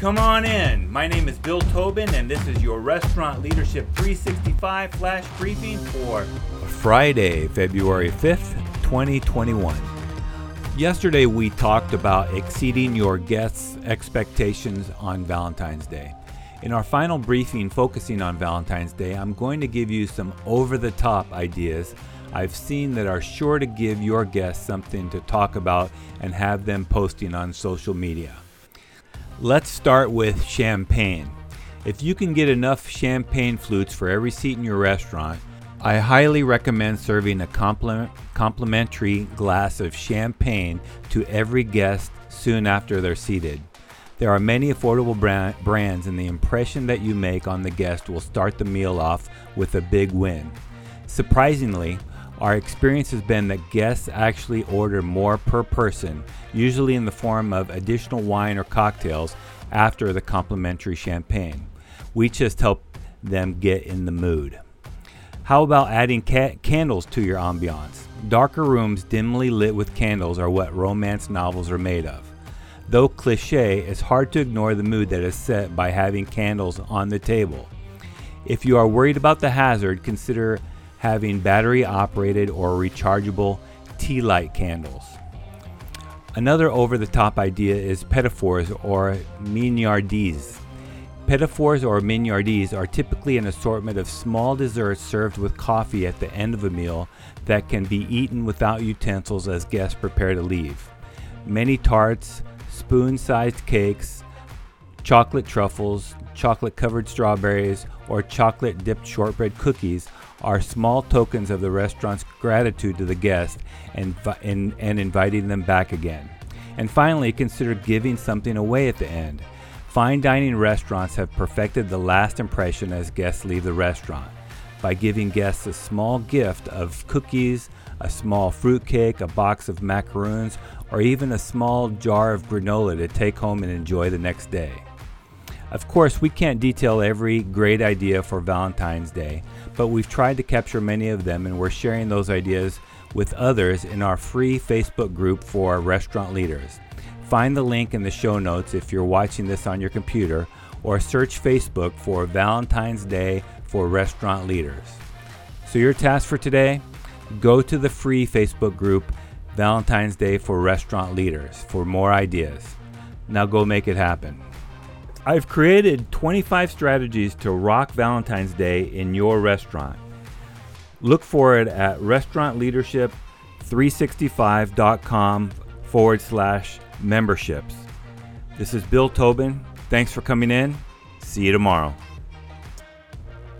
Come on in. My name is Bill Tobin, and this is your Restaurant Leadership 365 flash briefing for Friday, February 5th, 2021. Yesterday, we talked about exceeding your guests' expectations on Valentine's Day. In our final briefing focusing on Valentine's Day, I'm going to give you some over the top ideas I've seen that are sure to give your guests something to talk about and have them posting on social media. Let's start with champagne. If you can get enough champagne flutes for every seat in your restaurant, I highly recommend serving a complimentary glass of champagne to every guest soon after they're seated. There are many affordable brand, brands, and the impression that you make on the guest will start the meal off with a big win. Surprisingly, our experience has been that guests actually order more per person, usually in the form of additional wine or cocktails after the complimentary champagne. We just help them get in the mood. How about adding ca- candles to your ambiance? Darker rooms dimly lit with candles are what romance novels are made of. Though cliche, it's hard to ignore the mood that is set by having candles on the table. If you are worried about the hazard, consider having battery operated or rechargeable tea light candles. Another over the top idea is petit fours or mignardises. Petit fours or mignardises are typically an assortment of small desserts served with coffee at the end of a meal that can be eaten without utensils as guests prepare to leave. Many tarts, spoon sized cakes, chocolate truffles, chocolate covered strawberries, or chocolate dipped shortbread cookies are small tokens of the restaurant's gratitude to the guest and, and, and inviting them back again. And finally, consider giving something away at the end. Fine dining restaurants have perfected the last impression as guests leave the restaurant by giving guests a small gift of cookies, a small fruit cake, a box of macaroons, or even a small jar of granola to take home and enjoy the next day. Of course, we can't detail every great idea for Valentine's Day, but we've tried to capture many of them and we're sharing those ideas with others in our free Facebook group for restaurant leaders. Find the link in the show notes if you're watching this on your computer, or search Facebook for Valentine's Day for Restaurant Leaders. So, your task for today go to the free Facebook group Valentine's Day for Restaurant Leaders for more ideas. Now, go make it happen. I've created 25 strategies to rock Valentine's Day in your restaurant. Look for it at restaurantleadership365.com forward slash memberships. This is Bill Tobin. Thanks for coming in. See you tomorrow.